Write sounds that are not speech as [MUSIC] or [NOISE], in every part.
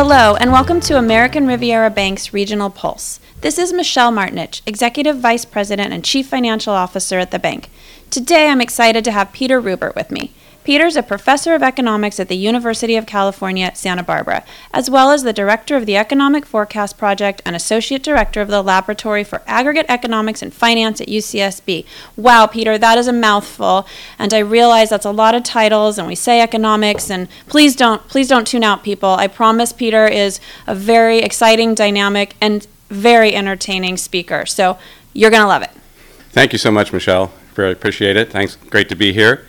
Hello, and welcome to American Riviera Bank's Regional Pulse. This is Michelle Martinich, Executive Vice President and Chief Financial Officer at the bank. Today, I'm excited to have Peter Rupert with me. Peter's a professor of economics at the University of California Santa Barbara, as well as the director of the Economic Forecast Project and associate director of the Laboratory for Aggregate Economics and Finance at UCSB. Wow, Peter, that is a mouthful, and I realize that's a lot of titles, and we say economics, and please don't please don't tune out, people. I promise Peter is a very exciting, dynamic, and very entertaining speaker. So you're gonna love it. Thank you so much, Michelle. Really appreciate it. Thanks. Great to be here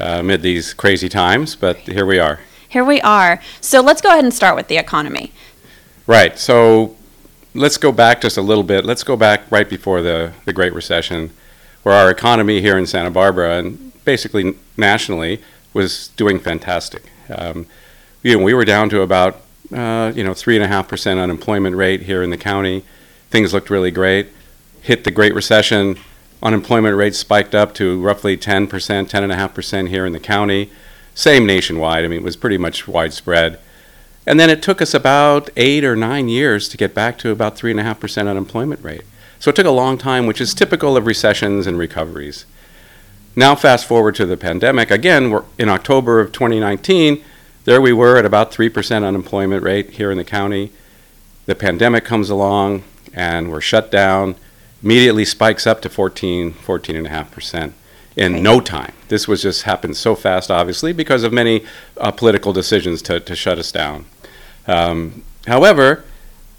uh, amid these crazy times, but here we are. Here we are. So let's go ahead and start with the economy. Right. So let's go back just a little bit. Let's go back right before the, the Great Recession, where our economy here in Santa Barbara and basically nationally was doing fantastic. Um, you know, we were down to about uh, you know three and a half percent unemployment rate here in the county. Things looked really great. Hit the Great Recession unemployment rate spiked up to roughly 10%, 10.5% here in the county. Same nationwide. I mean, it was pretty much widespread. And then it took us about eight or nine years to get back to about 3.5% unemployment rate. So it took a long time, which is typical of recessions and recoveries. Now, fast forward to the pandemic. Again, we're in October of 2019, there we were at about 3% unemployment rate here in the county. The pandemic comes along and we're shut down immediately spikes up to 14, 14.5% in right. no time. This was just happened so fast, obviously, because of many uh, political decisions to, to shut us down. Um, however,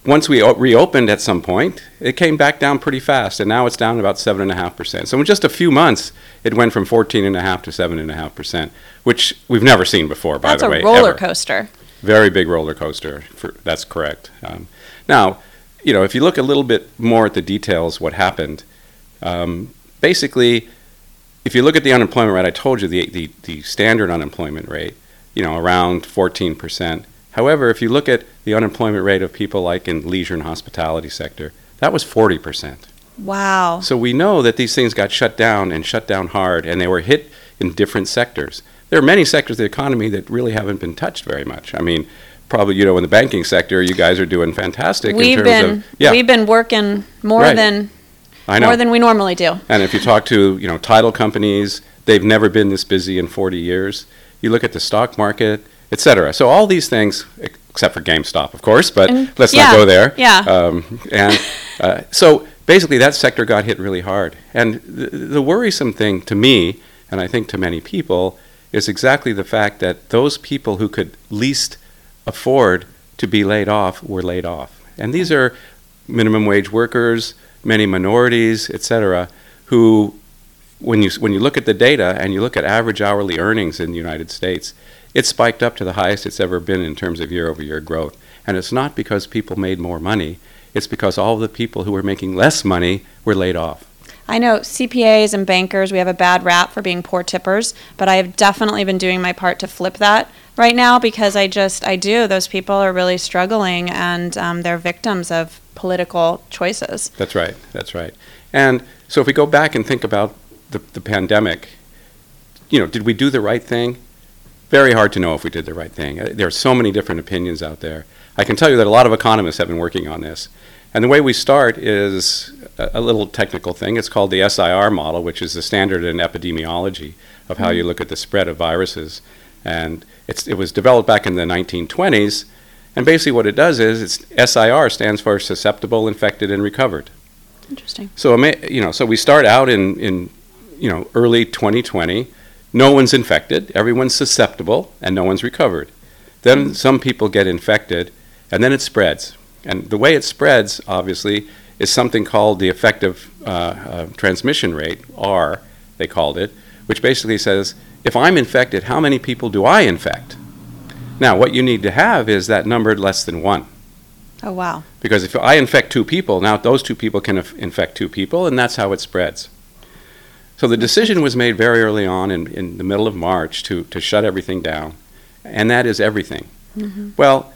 once we o- reopened at some point, it came back down pretty fast, and now it's down about 7.5%. So in just a few months, it went from 14.5 to 7.5%, which we've never seen before, by that's the way. That's a roller ever. coaster. Very big roller coaster. For, that's correct. Um, now, you know, if you look a little bit more at the details, what happened, um, basically, if you look at the unemployment rate, I told you the, the, the standard unemployment rate, you know, around 14%. However, if you look at the unemployment rate of people like in leisure and hospitality sector, that was 40%. Wow. So we know that these things got shut down and shut down hard, and they were hit in different sectors. There are many sectors of the economy that really haven't been touched very much. I mean, probably you know in the banking sector you guys are doing fantastic we've been of, yeah. we've been working more right. than more than we normally do. And if you talk to you know title companies they've never been this busy in 40 years. You look at the stock market et cetera. So all these things except for gamestop of course but and, let's yeah, not go there. yeah. Um, and uh, so basically that sector got hit really hard. And the, the worrisome thing to me and i think to many people is exactly the fact that those people who could least afford to be laid off were laid off. And these are minimum wage workers, many minorities, et cetera, who, when you, when you look at the data and you look at average hourly earnings in the United States, it spiked up to the highest it's ever been in terms of year over year growth. And it's not because people made more money, it's because all the people who were making less money were laid off. I know CPAs and bankers, we have a bad rap for being poor tippers, but I have definitely been doing my part to flip that right now because I just, I do. Those people are really struggling and um, they're victims of political choices. That's right. That's right. And so if we go back and think about the, the pandemic, you know, did we do the right thing? Very hard to know if we did the right thing. Uh, there are so many different opinions out there. I can tell you that a lot of economists have been working on this. And the way we start is a, a little technical thing. It's called the SIR model, which is the standard in epidemiology of how mm-hmm. you look at the spread of viruses. And it was developed back in the 1920s. And basically, what it does is it's SIR stands for susceptible, infected, and recovered. Interesting. So you know, so we start out in in you know early 2020. No one's infected, everyone's susceptible, and no one's recovered. Then some people get infected, and then it spreads. And the way it spreads, obviously, is something called the effective uh, uh, transmission rate, R, they called it, which basically says if I'm infected, how many people do I infect? Now, what you need to have is that number less than one. Oh, wow. Because if I infect two people, now those two people can infect two people, and that's how it spreads. So the decision was made very early on in, in the middle of March to, to shut everything down, and that is everything. Mm-hmm. Well,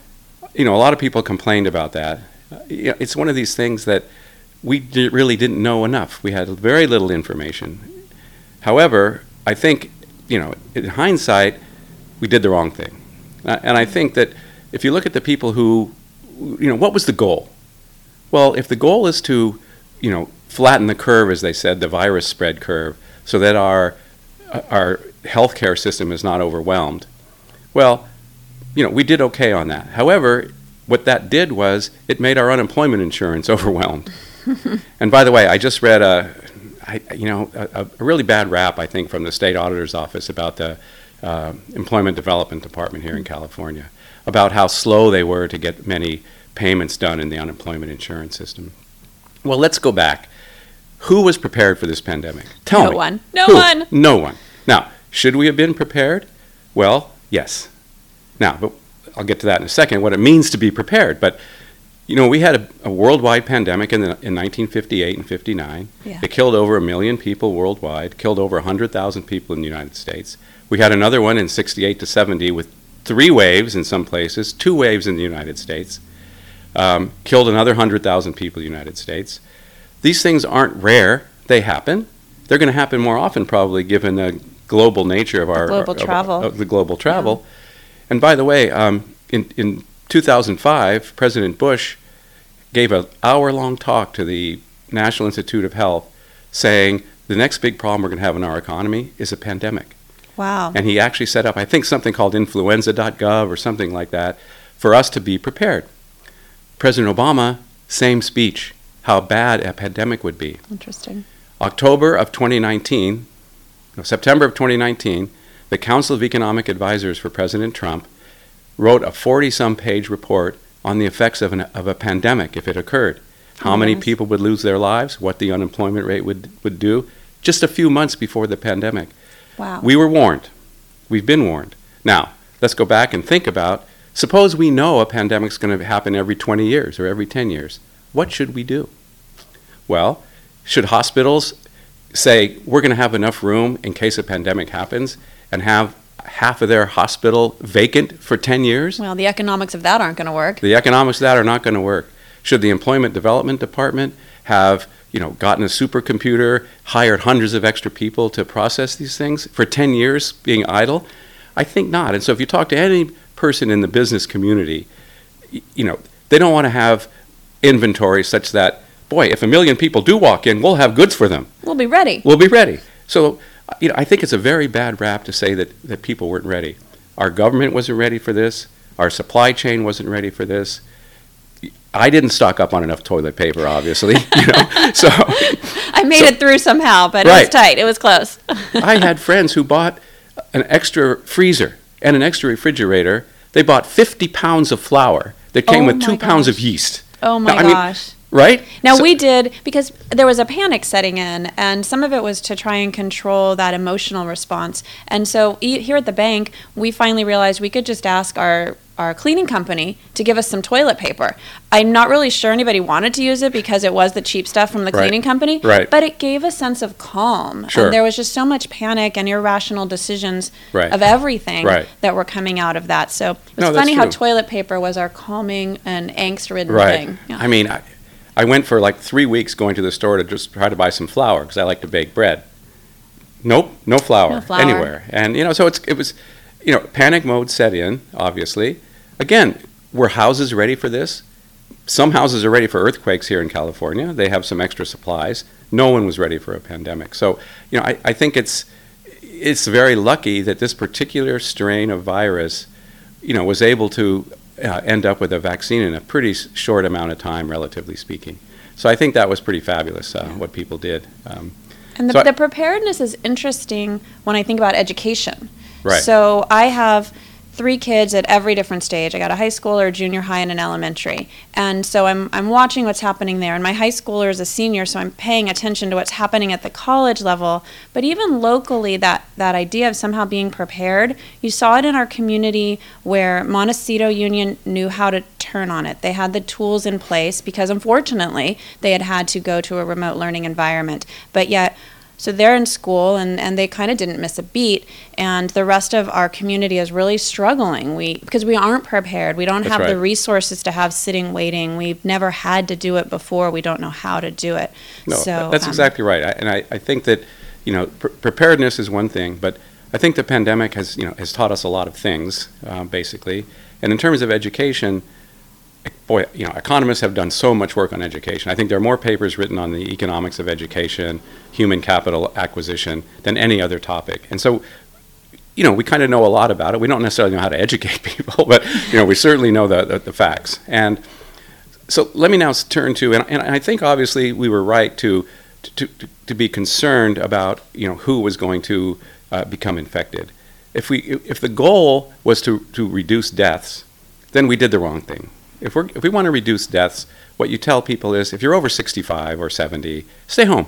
you know, a lot of people complained about that. Uh, it's one of these things that we di- really didn't know enough. We had very little information. However, I think, you know, in hindsight, we did the wrong thing. Uh, and I think that if you look at the people who, you know, what was the goal? Well, if the goal is to, you know, flatten the curve, as they said, the virus spread curve, so that our our healthcare system is not overwhelmed. Well, you know, we did okay on that. However, what that did was it made our unemployment insurance [LAUGHS] overwhelmed. and by the way, I just read a, I, you know, a, a, really bad rap I think from the state auditor's office about the uh, employment development department here in California about how slow they were to get many payments done in the unemployment insurance system. Well, let's go back. Who was prepared for this pandemic? Tell no me. No one. No Who? one. No one. Now, should we have been prepared? Well, yes. Now, but I'll get to that in a second, what it means to be prepared. But, you know, we had a, a worldwide pandemic in, the, in 1958 and 59. Yeah. It killed over a million people worldwide, killed over 100,000 people in the United States. We had another one in 68 to 70 with three waves in some places, two waves in the United States, um, killed another 100,000 people in the United States. These things aren't rare, they happen. They're going to happen more often, probably, given the global nature of our global of- travel. of the global travel. And by the way, um, in, in 2005, President Bush gave an hour long talk to the National Institute of Health saying the next big problem we're going to have in our economy is a pandemic. Wow. And he actually set up, I think, something called influenza.gov or something like that for us to be prepared. President Obama, same speech, how bad a pandemic would be. Interesting. October of 2019, no, September of 2019, the Council of Economic Advisors for President Trump wrote a 40 some page report on the effects of, an, of a pandemic if it occurred. How Oh, many people would lose their lives, what the unemployment rate would, would do, just a few months before the pandemic. Wow. We were warned. We've been warned. Now, let's go back and think about suppose we know a pandemic's going to happen every 20 years or every 10 years. What should we do? Well, should hospitals say we're going to have enough room in case a pandemic happens and have half of their hospital vacant for 10 years? well, the economics of that aren't going to work. The economics of that are not going to work. Should the Employment Development Department have, you know, gotten a supercomputer, hired hundreds of extra people to process these things for 10 years being idle? I think not. And so if you talk to any person in the business community, you know, they don't want to have inventory such that, boy, if a million people do walk in, we'll have goods for them. We'll be ready. We'll be ready. So, you know, I think it's a very bad rap to say that, that people weren't ready. Our government wasn't ready for this. Our supply chain wasn't ready for this. I didn't stock up on enough toilet paper, obviously. [LAUGHS] You know, so [LAUGHS] I made So- it through somehow, but it was tight. It was close. [LAUGHS] I had friends who bought an extra freezer and an extra refrigerator. They bought 50 pounds of flour that came Oh with two pounds of yeast. Oh my Now, I mean, gosh. Right? Now So- we did because there was a panic setting in, and some of it was to try and control that emotional response. And so e- here at the bank, we finally realized we could just ask our our cleaning company to give us some toilet paper. I'm not really sure anybody wanted to use it because it was the cheap stuff from the Right. cleaning company. Right. But it gave a sense of calm. Sure. And there was just so much panic and irrational decisions Right. of everything Right. that were coming out of that. So it's No, funny how toilet paper was our calming and angst-ridden Right. thing. Yeah. I mean, I, I went for like three weeks going to the store to just try to buy some flour because I like to bake bread. Nope, no flour, No flour. anywhere. And you know, so it's it was, you know, panic mode set in. Obviously, again, were houses ready for this? Some houses are ready for earthquakes here in California. They have some extra supplies. No one was ready for a pandemic. So, you know, I, I think it's it's very lucky that this particular strain of virus, you know, was able to uh, end up with a vaccine in a pretty short amount of time, relatively speaking. So I think that was pretty fabulous uh, what people did. Um, And the, So the preparedness is interesting when I think about education. Right. So I have three kids at every different stage. I got a high schooler, a junior high, and an elementary. And so I'm, I'm watching what's happening there. And my high schooler is a senior, so I'm paying attention to what's happening at the college level. But even locally, that, that idea of somehow being prepared, you saw it in our community where Montecito Union knew how to turn on it. They had the tools in place because unfortunately they had had to go to a remote learning environment. But yet, so they're in school and, and they kind of didn't miss a beat. And the rest of our community is really struggling. We because we aren't prepared. We don't That's have the resources to have sitting waiting. We've never had to do it before. We don't know how to do it. No, so that's um, exactly right. I, and I, I think that, you know, pre- preparedness is one thing, but I think the pandemic has, you know, has taught us a lot of things, um, basically. And in terms of education, boy, you know, economists have done so much work on education. I think there are more papers written on the economics of education, human capital acquisition than any other topic. And so, you know, we kind of know a lot about it. We don't necessarily know how to educate [LAUGHS] people, but you know, we certainly know the, the, the facts. And so, let me now turn to, and, and I think obviously we were right to, to, to, to be concerned about, you know, who was going to uh, become infected. If we, if the goal was to, to reduce deaths, then we did the wrong thing if, we're, if we want to reduce deaths, what you tell people is if you're over 65 or 70, stay home.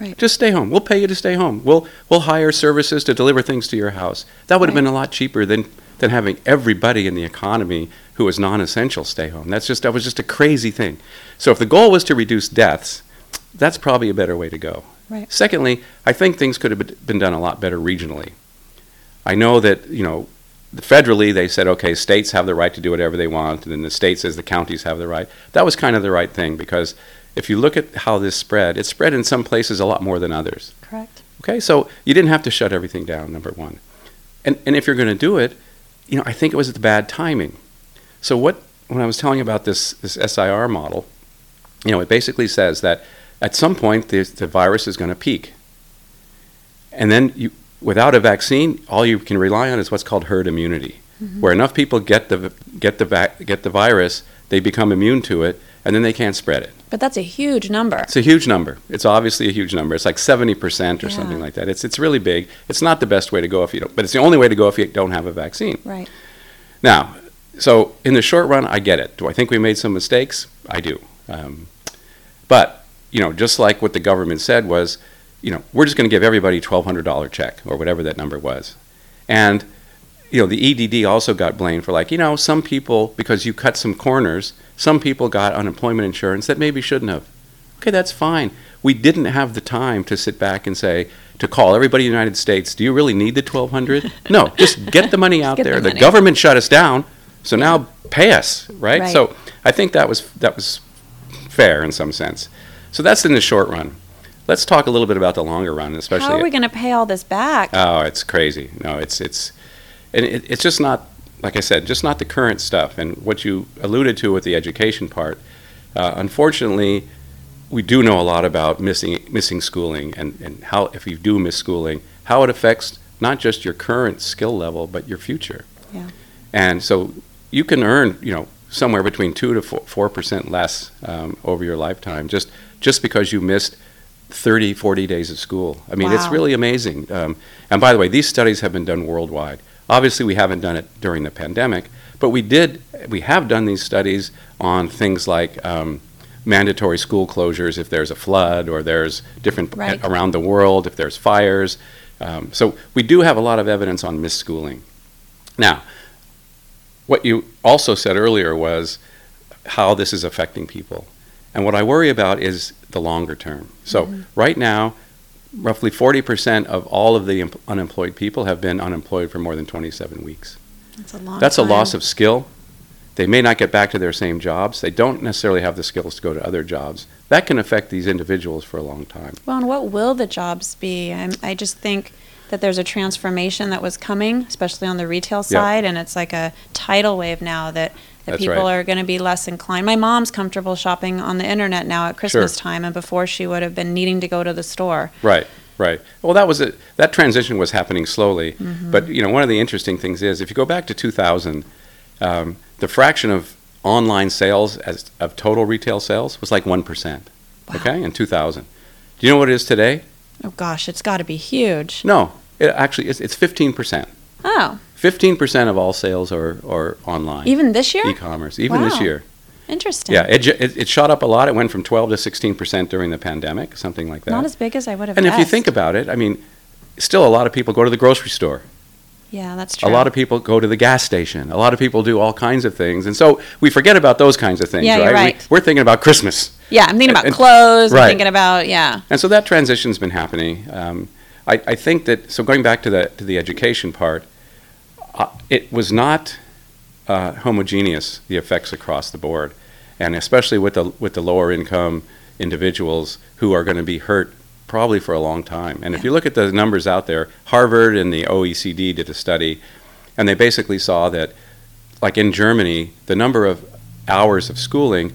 Right. Just stay home. We'll pay you to stay home. We'll, we'll hire services to deliver things to your house. That would have Right. been a lot cheaper than, than having everybody in the economy who is was non essential stay home. That's just, that was just a crazy thing. So if the goal was to reduce deaths, that's probably a better way to go. Right. Secondly, I think things could have been done a lot better regionally. I know that, you know, federally they said, okay, states have the right to do whatever they want, and then the state says the counties have the right. That was kind of the right thing because if you look at how this spread, it spread in some places a lot more than others. Correct. Okay, so you didn't have to shut everything down, number one. And, and if you're going to do it, you know, I think it was at the bad timing. So what, when I was telling about this, this SIR model, you know, it basically says that at some point the, the virus is going to peak. And then you, without a vaccine, all you can rely on is what's called herd immunity, where enough people get the, get, the vac- get the virus, they become immune to it, and then they can't spread it. But that's a huge number. It's a huge number. It's obviously a huge number. It's like 70% or something like that. It's, it's really big. It's not the best way to go if you don't, but it's the only way to go if you don't have a vaccine. Right. Now, so in the short run, I get it. Do I think we made some mistakes? I do. Um, but, you know, just like what the government said was, you know, we're just going to give everybody a $1,200 check or whatever that number was. And, you know, the EDD also got blamed for like, you know, some people, because you cut some corners, some people got unemployment insurance that maybe shouldn't have. Okay, that's fine. We didn't have the time to sit back and say, to call everybody in the United States, do you really need the 1200 [LAUGHS] No, just get the money out get the there. The, government shut us down, so now pay us, right? Right. So I think that was that was fair in some sense. So that's in the short run. Let's talk a little bit about the longer run, especially How are we going to pay all this back? Oh, it's crazy. No, it's it's and it, it's just not like I said, just not the current stuff. And what you alluded to with the education part, uh, unfortunately, we do know a lot about missing missing schooling and, and how if you do miss schooling, how it affects not just your current skill level but your future. Yeah. And so you can earn, you know, somewhere between two to four- percent less um, over your lifetime just just because you missed 30, 40 days of school. I mean, it's really amazing. Um, and by the way, these studies have been done worldwide. Obviously, we haven't done it during the pandemic, but we did. We have done these studies on things like um, mandatory school closures if there's a flood or there's different Right. around the world if there's fires. Um, so we do have a lot of evidence on misschooling. Now, what you also said earlier was how this is affecting people. And what I worry about is the longer term. So, mm-hmm. right now, roughly 40% of all of the em- unemployed people have been unemployed for more than 27 weeks. That's a long That's a loss of skill. They may not get back to their same jobs. They don't necessarily have the skills to go to other jobs. That can affect these individuals for a long time. Well, and what will the jobs be? I'm, I just think that there's a transformation that was coming, especially on the retail side, and it's like a tidal wave now that, that That's people right. are going to be less inclined. My mom's comfortable shopping on the internet now at Christmas time, and before she would have been needing to go to the store. Right, right. Well, that was a, that transition was happening slowly. But you know, one of the interesting things is if you go back to 2000, um, the fraction of online sales as of total retail sales was like one percent. Wow. Okay, in 2000. Do you know what it is today? Oh gosh, it's got to be huge. No, it actually it's, it's 15 percent. Oh, 15 percent of all sales are, are online. even this year? e-commerce, even this year. Interesting. Yeah, it, it, it shot up a lot. It went from 12 to 16 percent during the pandemic, something like that. Not as big as I would have and if you think about it, I mean, still a lot of people go to the grocery store. yeah, that's true. A lot of people go to the gas station. A lot of people do all kinds of things. And so we forget about those kinds of things, Yeah, you're right? right. We, are thinking about Christmas. yeah, I'm thinking about and- clothes. right. I'm thinking about yeah. And so that transition's been happening. Um, I, I think that, so going back to the, to the education part, uh, it was not uh, homogeneous, the effects across the board. And especially with the, with the lower income individuals who are going to be hurt probably for a long time. And if you look at the numbers out there, Harvard and the OECD did a study, and they basically saw that like in Germany, the number of hours of schooling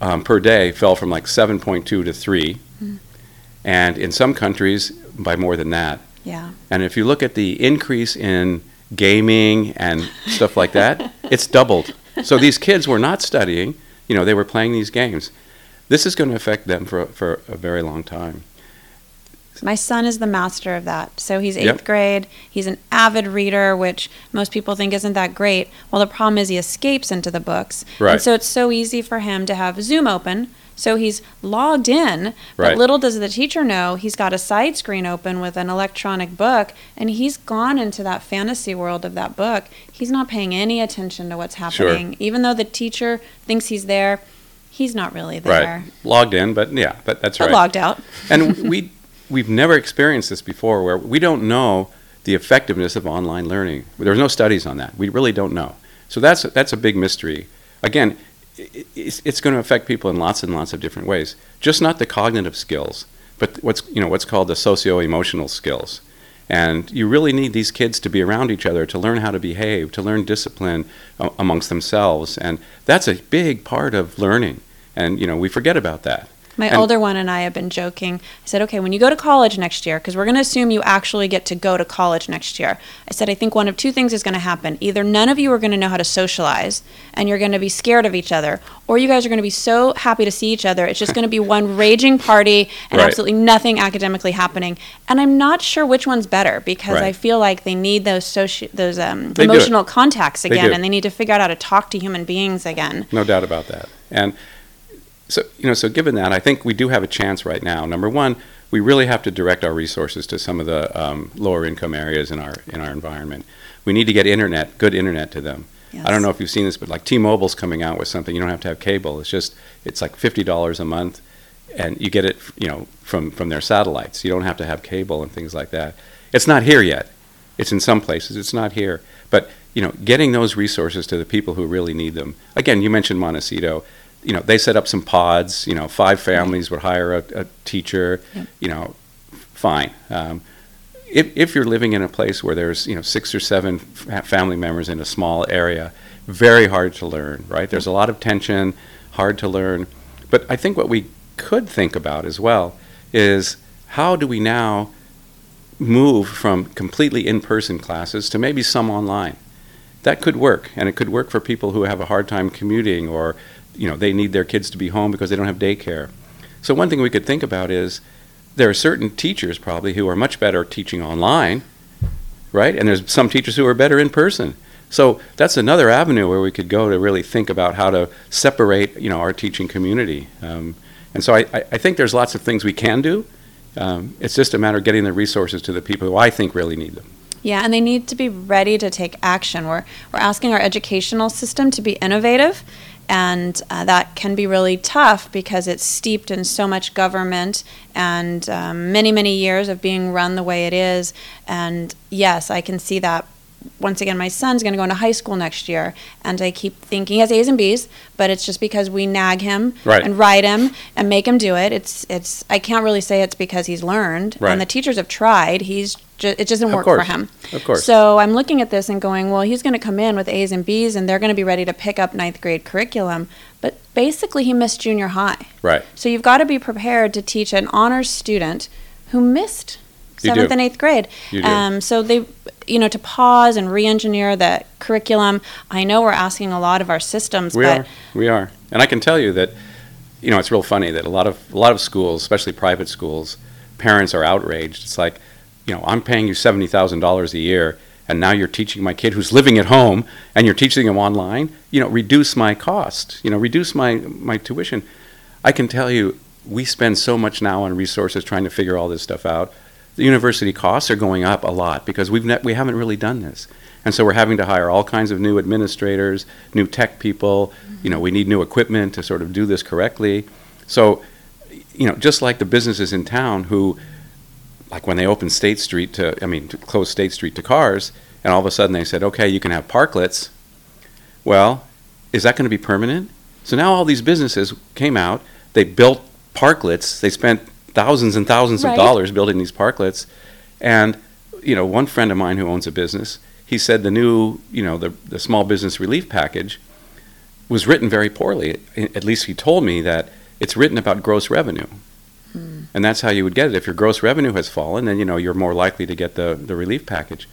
um, per day fell from like 7.2 to 3. And in some countries, by more than that. Yeah. And if you look at the increase in gaming and stuff like that, [LAUGHS] it's doubled. So these kids were not studying, you know, they were playing these games. This is going to affect them for, for a very long time. My son is the master of that. So he's eighth Yep. grade. He's an avid reader, which most people think isn't that great. Well, the problem is he escapes into the books. Right. And so it's so easy for him to have Zoom open. So he's logged in, but Right. little does the teacher know he's got a side screen open with an electronic book, and he's gone into that fantasy world of that book. He's not paying any attention to what's Sure. happening. Even though the teacher thinks he's there, he's not really there. Right. Logged in, but yeah, but that's But right. logged out. [LAUGHS] and we we've never experienced this before where we don't know the effectiveness of online learning. There's no studies on that. We really don't know. So that's that's a big mystery. Again, it's, it's going to affect people in lots and lots of different ways. Just not the cognitive skills, but what's you know what's called the socio-emotional skills. And you really need these kids to be around each other to learn how to behave, to learn discipline amongst themselves, and that's a big part of learning. And you know we forget about that. My And- older one and I have been joking. I said, okay, when you go to college next year, because we're going to assume you actually get to go to college next year, I said, I think one of two things is going to happen. Either none of you are going to know how to socialize and you're going to be scared of each other, or you guys are going to be so happy to see each other. It's just going to be one [LAUGHS] raging party and Right. absolutely nothing academically happening. And I'm not sure which one's better because Right. I feel like they need those, soci- those um, They emotional contacts again do. and they need to figure out how to talk to human beings again. No doubt about that. And so, you know, so given that, I think we do have a chance right now. Number one, we really have to direct our resources to some of the um, lower income areas in our in our environment. We need to get internet, good internet to them. I don't know if you've seen this, but like T-Mobile's coming out with something. You don't have to have cable. It's just it's like fifty dollars a month, and you get it, you know, from from their satellites. You don't have to have cable and things like that. It's not here yet. It's in some places. It's not here. But you know, getting those resources to the people who really need them. Again, you mentioned Montecito. You know, they set up some pods. You know, five families would hire a, a teacher. Yep. You know, fine. Um, if, if you're living in a place where there's you know six or seven fa- family members in a small area, very hard to learn, right? There's a lot of tension, hard to learn. But I think what we could think about as well is how do we now move from completely in-person classes to maybe some online? That could work, and it could work for people who have a hard time commuting, or you know they need their kids to be home because they don't have daycare. So one thing we could think about is there are certain teachers probably who are much better teaching online, right? And there's some teachers who are better in person. So that's another avenue where we could go to really think about how to separate, you know, our teaching community. Um, and so I, I think there's lots of things we can do. Um, it's just a matter of getting the resources to the people who I think really need them. Yeah, and they need to be ready to take action. We're, we're asking our educational system to be innovative, and uh, that can be really tough because it's steeped in so much government and um, many, many years of being run the way it is. And yes, I can see that. Once again, my son's going to go into high school next year, and I keep thinking he has A's and B's, but it's just because we nag him Right. and write him and make him do it. It's it's I can't really say it's because he's learned, Right. and the teachers have tried. He's ju- it doesn't work for him. Of course. So I'm looking at this and going, well, he's going to come in with A's and B's, and they're going to be ready to pick up ninth grade curriculum. But basically, he missed junior high. Right. So you've got to be prepared to teach an honors student who missed seventh and eighth grade. You do. Um, so they, you know, to pause and re-engineer the curriculum. I know we're asking a lot of our systems, We but are. We are. And I can tell you that, you know, it's real funny that a lot of a lot of schools, especially private schools, parents are outraged. It's like, you know, I'm paying you seventy thousand dollars a year, and now you're teaching my kid who's living at home, and you're teaching him online. You know, reduce my cost. You know, reduce my my tuition. I can tell you, we spend so much now on resources trying to figure all this stuff out. The university costs are going up a lot because we've ne- we haven't really done this. And so we're having to hire all kinds of new administrators, new tech people. You know, we need new equipment to sort of do this correctly. So, you know, just like the businesses in town who, like when they opened State Street to, I mean, to close State Street to cars, and all of a sudden they said, okay, you can have parklets. Well, is that going to be permanent? So now all these businesses came out, they built parklets, they spent thousands and thousands Right. of dollars building these parklets, and you know, one friend of mine who owns a business, he he said the new, you know, the, the small business relief package was written very poorly. At least he told me that it's written about gross revenue. And that's how you would get it. If your gross revenue has fallen, then, you know, you're more likely to get the, the relief package.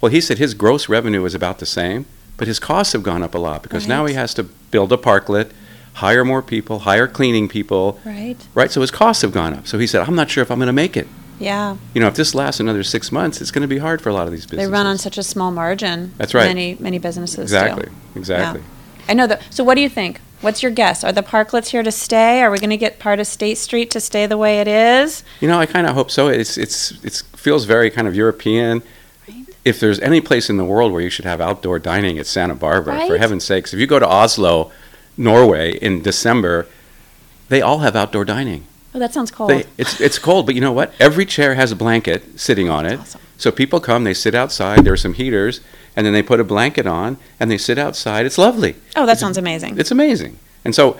Well, he said his gross revenue is about the same, but his costs have gone up a lot because now he has to build a parklet, hire more people, hire cleaning people, Right. right? So his costs have gone up. So he said, I'm not sure if I'm going to make it. Yeah. You know, if this lasts another six months, it's going to be hard for a lot of these businesses. They run on such a small margin. That's right. Many many businesses do. Exactly, exactly. I know that. So what do you think? What's your guess? Are the parklets here to stay? Are we going to get part of State Street to stay the way it is? You know, I kind of hope so. It's it's it's feels very kind of European. Right. If there's any place in the world where you should have outdoor dining, it's Santa Barbara. For heaven's sakes, if you go to Oslo, Norway in December, they all have outdoor dining. Oh, that sounds cold. They, it's it's cold, but you know what? Every chair has a blanket sitting on it. Awesome. So people come, they sit outside. There are some heaters, and then they put a blanket on and they sit outside. It's lovely. oh, that It's- sounds amazing. It's amazing. And so,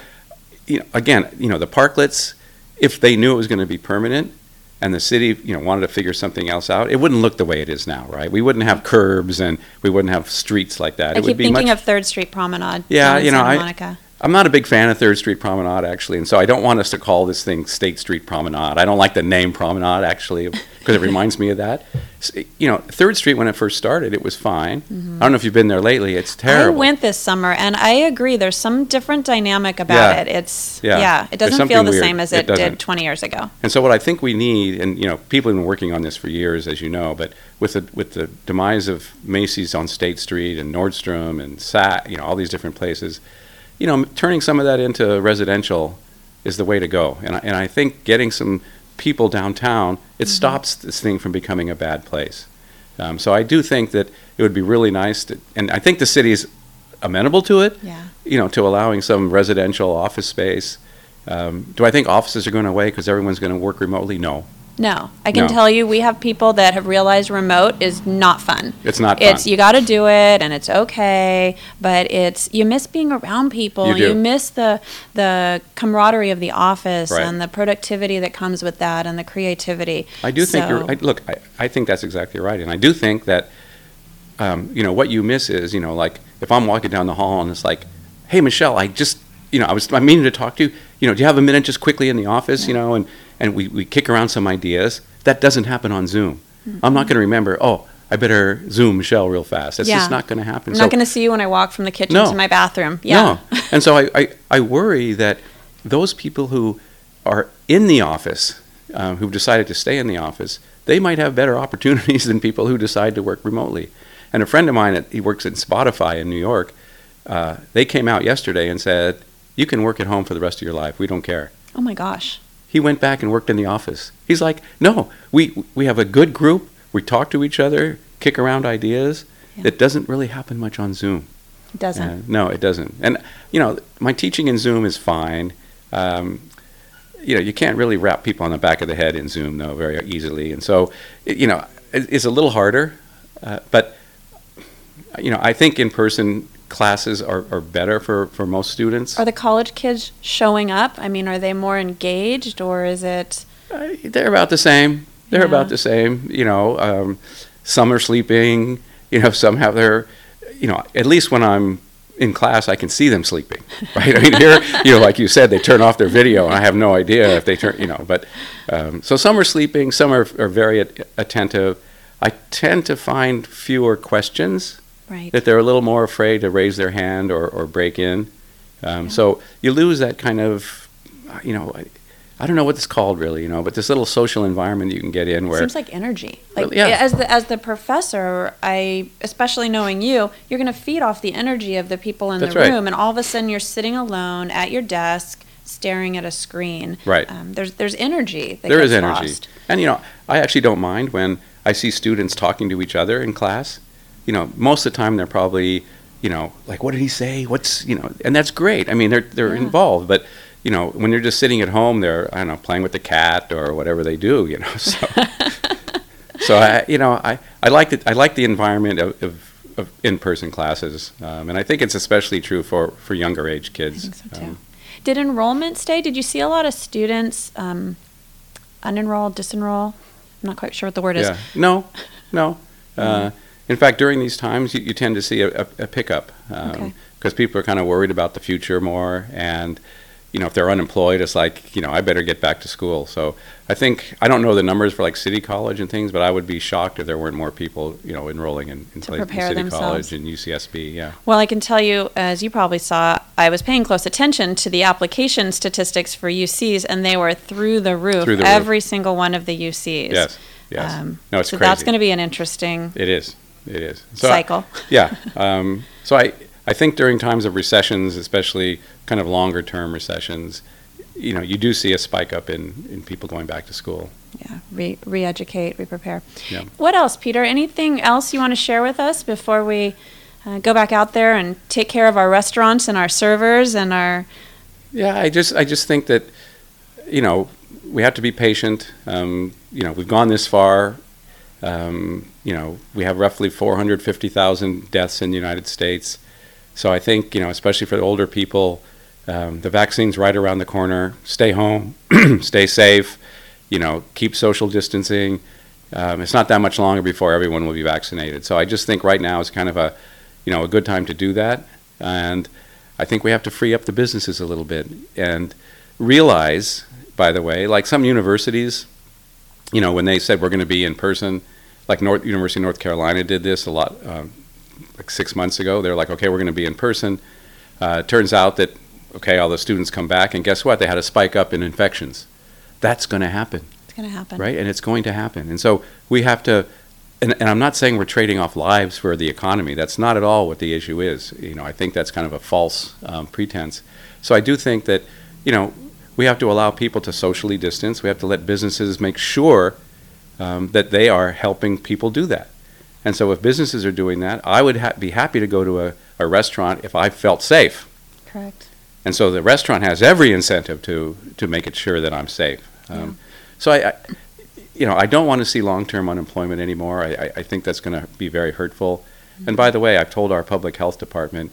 you know, again, you know, the parklets, if they knew it was going to be permanent and the city, you know, wanted to figure something else out, it wouldn't look the way it is now, right? We wouldn't have curbs and we wouldn't have streets like that. I it would keep be thinking of Third Street Promenade. Yeah, in you know, Santa I- Monica. I'm not a big fan of Third Street Promenade, actually, and so I don't want us to call this thing State Street Promenade. I don't like the name Promenade, actually, because it reminds me of that. S- You know, Third Street, when it first started, it was fine. Mm-hmm. I don't know if you've been there lately. It's terrible. I went this summer, and I agree. There's some different dynamic about Yeah. it. It's Yeah. yeah, it doesn't feel the weird. same as It it, did 20 years ago. And so what I think we need, and you know, people have been working on this for years, as you know, but with the with the demise of Macy's on State Street and Nordstrom and Sa you know, all these different places, you know, turning some of that into residential is the way to go. And I, and I think getting some people downtown, it stops this thing from becoming a bad place. Um, so I do think that it would be really nice to, and I think the city's amenable to it Yeah. you know, to allowing some residential office space. Um, do I think offices are going away because everyone's going to work remotely? No, No, I can No. tell you, we have people that have realized remote is not fun. it's not fun. It's you got to do it, and it's okay. But it's you miss being around people. You do. miss the the camaraderie of the office Right. and the productivity that comes with that, and the creativity. I do think you're. So- I, look, I, I think that's exactly right, and I do think that, um, you know, what you miss is, you know, like if I'm walking down the hall and it's like, hey, Michelle, I just, you know, I was, I'm meaning to talk to you. You know, do you have a minute just quickly in the office? You know, and and we we kick around some ideas. That doesn't happen on Zoom. I'm not going to remember. Oh, I better Zoom Michelle real fast. That's Yeah. just not going to happen. I'm So- not going to see you when I walk from the kitchen No. to my bathroom. Yeah. No. [LAUGHS] And so I, I, I worry that those people who are in the office, uh, who've decided to stay in the office, they might have better [LAUGHS] opportunities than people who decide to work remotely. And a friend of mine, he works at Spotify in New York, uh, they came out yesterday and said, you can work at home for the rest of your life. We don't care. Oh my gosh. He went back and worked in the office. He's like, no, we, we have a good group. We talk to each other, kick around ideas. Yeah. It doesn't really happen much on Zoom. It doesn't. Uh, no, it doesn't. And you know, my teaching in Zoom is fine. Um, you know, you can't really wrap people on the back of the head in Zoom though very easily, and so it, you know, it, it's a little harder. Uh, but you know, I think in-person classes are, are better for, for most students. Are the college kids showing up? I mean, are they more engaged, or is it? Uh, they're about the same. They're Yeah. about the same. You know, um, some are sleeping. You know, [LAUGHS] some have their. You know, at least when I'm in class, I can see them sleeping. [LAUGHS] Right? I mean, here, you know, like you said, they turn off their video, and I have no idea if they turn. You know, but um, so some are sleeping. Some are are very at- attentive. I tend to find fewer questions. Right. That they're a little more afraid to raise their hand or, or break in. Um, So you lose that kind of, you know, I, I don't know what it's called really, you know, but this little social environment you can get in where Seems like energy. Like yeah. as the as the professor, I especially knowing you, you're going to feed off the energy of the people in That's the right. room, and all of a sudden you're sitting alone at your desk, staring at a screen. Right. Um, there's there's energy. That there is energy. lost. And you know, I actually don't mind when I see students talking to each other in class. You know, most of the time they're probably, you know, like what did he say? What's you know, and that's great. I mean, they're they're Yeah. involved, but you know, when they're just sitting at home, they're I don't know, playing with the cat or whatever they do. You know, [LAUGHS] so [LAUGHS] so I you know I I like the I like the environment of. of of in-person classes, um, and I think it's especially true for, for younger age kids. so. Um, Did enrollment stay? Did you see a lot of students um, unenrolled, disenroll? I'm not quite sure what the word is. Yeah. No, no. [LAUGHS] Uh, in fact, during these times, you, you tend to see a, a, a pickup because Okay. people are kind of worried about the future more, and you know, if they're unemployed, it's like you know, I better get back to school. So I think I don't know the numbers for like City College and things, but I would be shocked if there weren't more people, you know, enrolling in, in, To pla- in City themselves. College and UCSB. Yeah. Well, I can tell you, as you probably saw, I was paying close attention to the application statistics for UCs, and they were through the roof. Through the roof. Every single one of the UCs. Yes. Yes. Um, no, it's so crazy. that's going to be an interesting It is. It is. So I- cycle. [LAUGHS] yeah. Um, so I, I think during times of recessions, especially kind of longer term recessions, you know, you do see a spike up in, in people going back to school. yeah, re- re-educate, re-prepare. Yeah. What else, Peter? Anything else you want to share with us before we uh, go back out there and take care of our restaurants and our servers and our Yeah, I just I just think that you know we have to be patient. Um, you know, we've gone this far. Um, you know, we have roughly 450,000 deaths in the United States. So I think you know, especially for the older people, um, the vaccine's right around the corner. Stay home, [CLEARS THROAT] stay safe. You know, keep social distancing. Um, it's not that much longer before everyone will be vaccinated. So I just think right now is kind of a, you know, a good time to do that. And I think we have to free up the businesses a little bit and realize, by the way, like some universities, you know, when they said we're going to be in person, like North University of North Carolina did this a lot, um, like six months ago. They're like, okay, we're going to be in person. Uh, turns out that okay, all the students come back, and guess what? They had a spike up in infections. That's going to happen it's going to happen. right? And it's going to happen. And so we have to, and, and I'm not saying we're trading off lives for the economy. That's not at all what the issue is. You know, I think that's kind of a false um, pretense. So I do think that, you know, we have to allow people to socially distance. We have to let businesses make sure um, that they are helping people do that. And so if businesses are doing that, I would ha- be happy to go to a, a restaurant if I felt safe. Correct. And so the restaurant has every incentive to, to make it sure that I'm safe. Um, So I, I, you know, I don't want to see long-term unemployment anymore. I, I, I think that's going to be very hurtful. And by the way, I've told our public health department,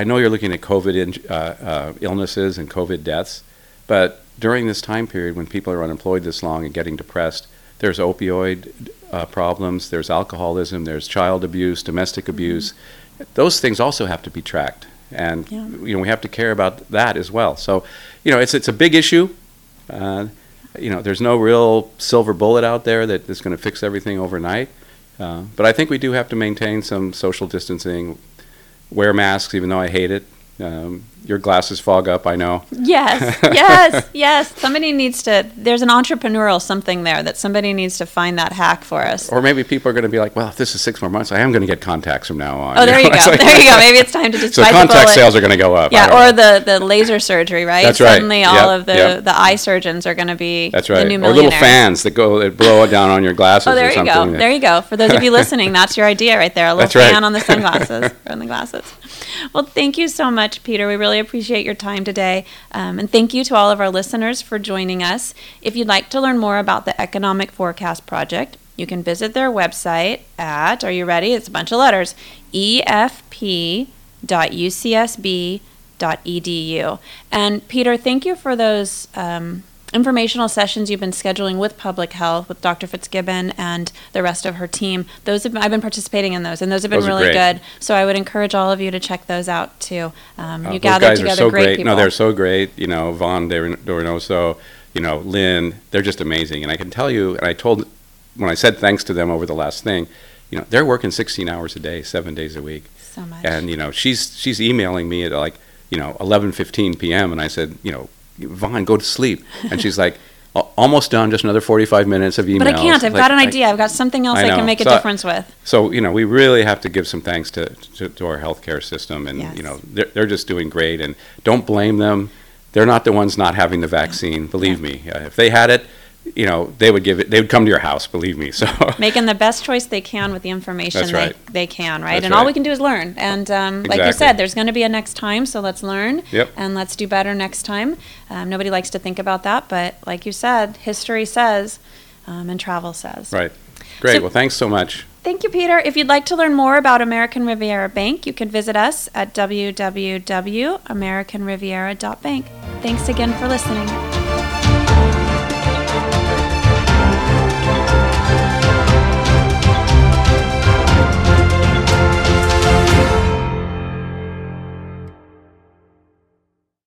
I know you're looking at COVID in, uh, uh, illnesses and COVID deaths, but during this time period when people are unemployed this long and getting depressed, there's opioid uh, problems, there's alcoholism, there's child abuse, domestic abuse. Those things also have to be tracked, and Yeah. you know we have to care about that as well. So, you know, it's it's a big issue. Uh, you know, there's no real silver bullet out there that is going to fix everything overnight. Uh, but I think we do have to maintain some social distancing, wear masks, even though I hate it. Um, your glasses fog up, I know. Yes, [LAUGHS] yes, yes. Somebody needs to, there's an entrepreneurial something there that somebody needs to find that hack for us. Or maybe people are going to be like, well, if this is six more months, I am going to get contacts from now on. Oh, [LAUGHS] there you go. It's like- There you go. [LAUGHS] Maybe it's time to just So contact sales are going to go up. Yeah, or know. the, the laser surgery, right? That's right. Suddenly, all Yep, of the, yep. the eye surgeons are going to be That's the right. new Or little fans that go that blow it down on your glasses Oh, there or you something. go. There you go. For those of you listening, that's your idea right there. A little That's right. fan on the sunglasses or on the glasses. Well, thank you so much, Peter. We really appreciate your time today. Um, and thank you to all of our listeners for joining us. If you'd like to learn more about the Economic Forecast Project, you can visit their website at, are you ready? It's a bunch of letters, efp.ucsb.edu. And Peter, thank you for those um, informational sessions you've been scheduling with public health, with Dr. Fitzgibbon and the rest of her team. Those have been, I've been participating in those, and those have been Those really good. So I would encourage all of you to check those out too. Um, Uh, you guys together are so great, great. people. No, they're so great. You know, Van Do-Reynoso, you know, Lynn, they're just amazing. And I can tell you, and I told, when I said thanks to them over the last thing, you know, they're working 16 hours a day, seven days a week. so much. And, you know, she's, she's emailing me at like, you know, 11:15 p.m. And I said, you know, Van, go to sleep. And she's like, almost done, just another 45 minutes of emails. but I can't. I've Like, got an idea. I've got something else I I, can make a So- difference with. So, you know, we really have to give some thanks to, to, to our healthcare system. And, Yes. you know, they're, they're just doing great. And don't blame them. They're not the ones not having the vaccine. Believe me. Uh, if they had it, you know, they would give it, they would come to your house. Believe me. [LAUGHS] So, Making the best choice they can with the information That's they, right. they can, right? That's and all right. we can do is learn. And um, like you Exactly. said, there's going to be a next time, so let's learn. Yep. And let's do better next time. Um, nobody likes to think about that, but like you said, history says, um, and travel says. right. Great. So- well, thanks so much. Thank you, Peter. If you'd like to learn more about American Riviera Bank, you can visit us at www.americanriviera.bank. Thanks again for listening.